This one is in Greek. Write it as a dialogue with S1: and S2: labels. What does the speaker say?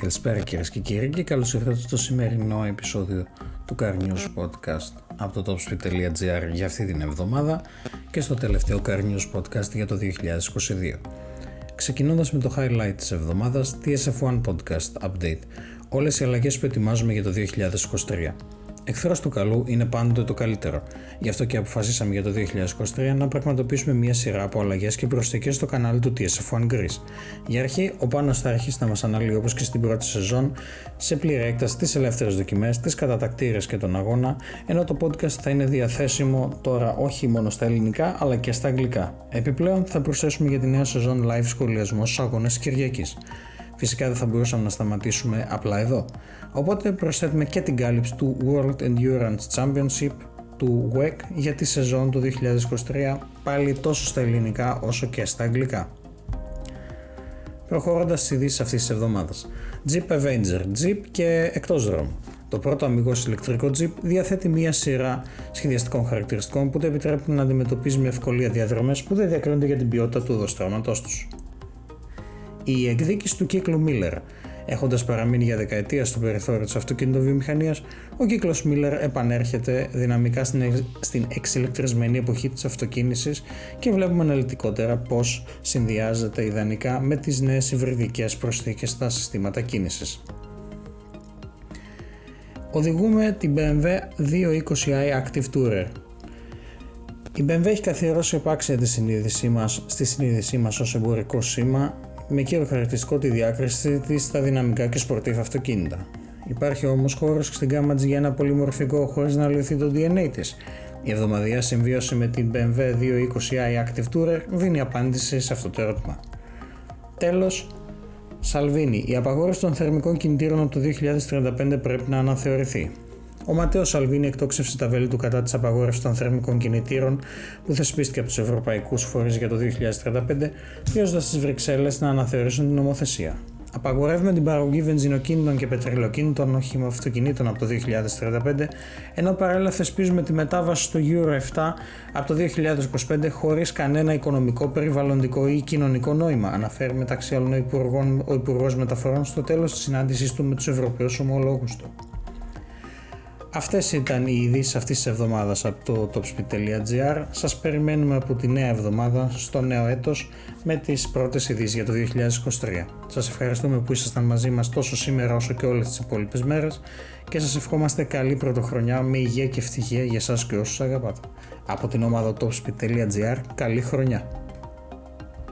S1: Καλησπέρα κυρίες και κύριοι και καλώς ήρθατε στο σημερινό επεισόδιο του Car News Podcast από το topspeed.gr για αυτή την εβδομάδα και στο τελευταίο Car News Podcast για το 2022. Ξεκινώντας με το highlight της εβδομάδας, TSF1 Podcast Update, όλες οι αλλαγές που ετοιμάζουμε για το 2023. Εχθρός του καλού είναι πάντοτε το καλύτερο. Γι' αυτό και αποφασίσαμε για το 2023 να πραγματοποιήσουμε μια σειρά από αλλαγές και προσθήκες στο κανάλι του TSF1 Greece. Για αρχή, ο Πάνος θα αρχίσει να μας αναλύει όπως και στην πρώτη σεζόν σε πλήρη έκταση τις ελεύθερες δοκιμές, τις κατατακτήρες και τον αγώνα, ενώ το podcast θα είναι διαθέσιμο τώρα όχι μόνο στα ελληνικά αλλά και στα αγγλικά. Επιπλέον, θα προσθέσουμε για τη νέα σεζόν live σχολιασμό στους αγώνες Κυριακής. Φυσικά δεν θα μπορούσαμε να σταματήσουμε απλά εδώ. Οπότε προσθέτουμε και την κάλυψη του World Endurance Championship του WEC για τη σεζόν του 2023 πάλι τόσο στα ελληνικά όσο και στα αγγλικά. Προχωρώντας στις ειδήσεις αυτής της εβδομάδας. Jeep Avenger, Jeep και εκτός δρόμου. Το πρώτο αμυγός ηλεκτρικό Jeep διαθέτει μία σειρά σχεδιαστικών χαρακτηριστικών που το επιτρέπουν να αντιμετωπίζει με ευκολία διαδρομές που δεν διακρίνονται για την ποιότητα του οδοστρώματός τους η εκδίκηση του κύκλου Μίλλερ. Έχοντας παραμείνει για δεκαετία στο περιθώριο της αυτοκινητοβιομηχανίας, ο κύκλος Μίλλερ επανέρχεται δυναμικά στην εξηλεκτρισμένη εποχή της αυτοκίνησης και βλέπουμε αναλυτικότερα πώς συνδυάζεται ιδανικά με τις νέες υβριδικές προσθήκες στα συστήματα κίνησης. Οδηγούμε την BMW 220i Active Tourer. Η BMW έχει καθιερώσει επάξια τη συνείδησή μας, στη συνείδησή μας ως εμπορικό σήμα με κύριο χαρακτηριστικό τη διάκριση της στα δυναμικά και σπορτίφ αυτοκίνητα. Υπάρχει όμως χώρος στην γάμα τη για ένα πολυμορφικό χωρίς να λυθεί το DNA της. Η εβδομαδιαία συμβίωση με την BMW 220i Active Tourer δίνει απάντηση σε αυτό το ερώτημα. Τέλος, Σαλβίνη, η απαγόρευση των θερμικών κινητήρων από το 2035 πρέπει να αναθεωρηθεί. Ο Ματέος Σαλβίνη εκτόξευσε τα βέλη του κατά της απαγόρευσης των θερμικών κινητήρων που θεσπίστηκε από τους ευρωπαϊκούς φορείς για το 2035, πιέζοντα τις Βρυξέλλες να αναθεωρήσουν την νομοθεσία. Απαγορεύουμε την παραγωγή βενζινοκίνητων και πετρελοκίνητων οχήμα αυτοκινήτων από το 2035, ενώ παράλληλα θεσπίζουμε τη μετάβαση στο Euro 7 από το 2025 χωρίς κανένα οικονομικό, περιβαλλοντικό ή κοινωνικό νόημα, αναφέρει μεταξύ άλλων ο Υπουργό Μεταφορών στο τέλος της συνάντησή του με τους Ευρωπαίους ομολόγους του. Αυτές ήταν οι ειδήσεις αυτής της εβδομάδας από το topspeed.gr. Σας περιμένουμε από τη νέα εβδομάδα στο νέο έτος με τις πρώτες ειδήσεις για το 2023. Σας ευχαριστούμε που ήσασταν μαζί μας τόσο σήμερα όσο και όλες τις υπόλοιπες μέρες και σας ευχόμαστε καλή πρωτοχρονιά με υγεία και ευτυχία για σας και όσους αγαπάτε. Από την ομάδα topspeed.gr καλή χρονιά!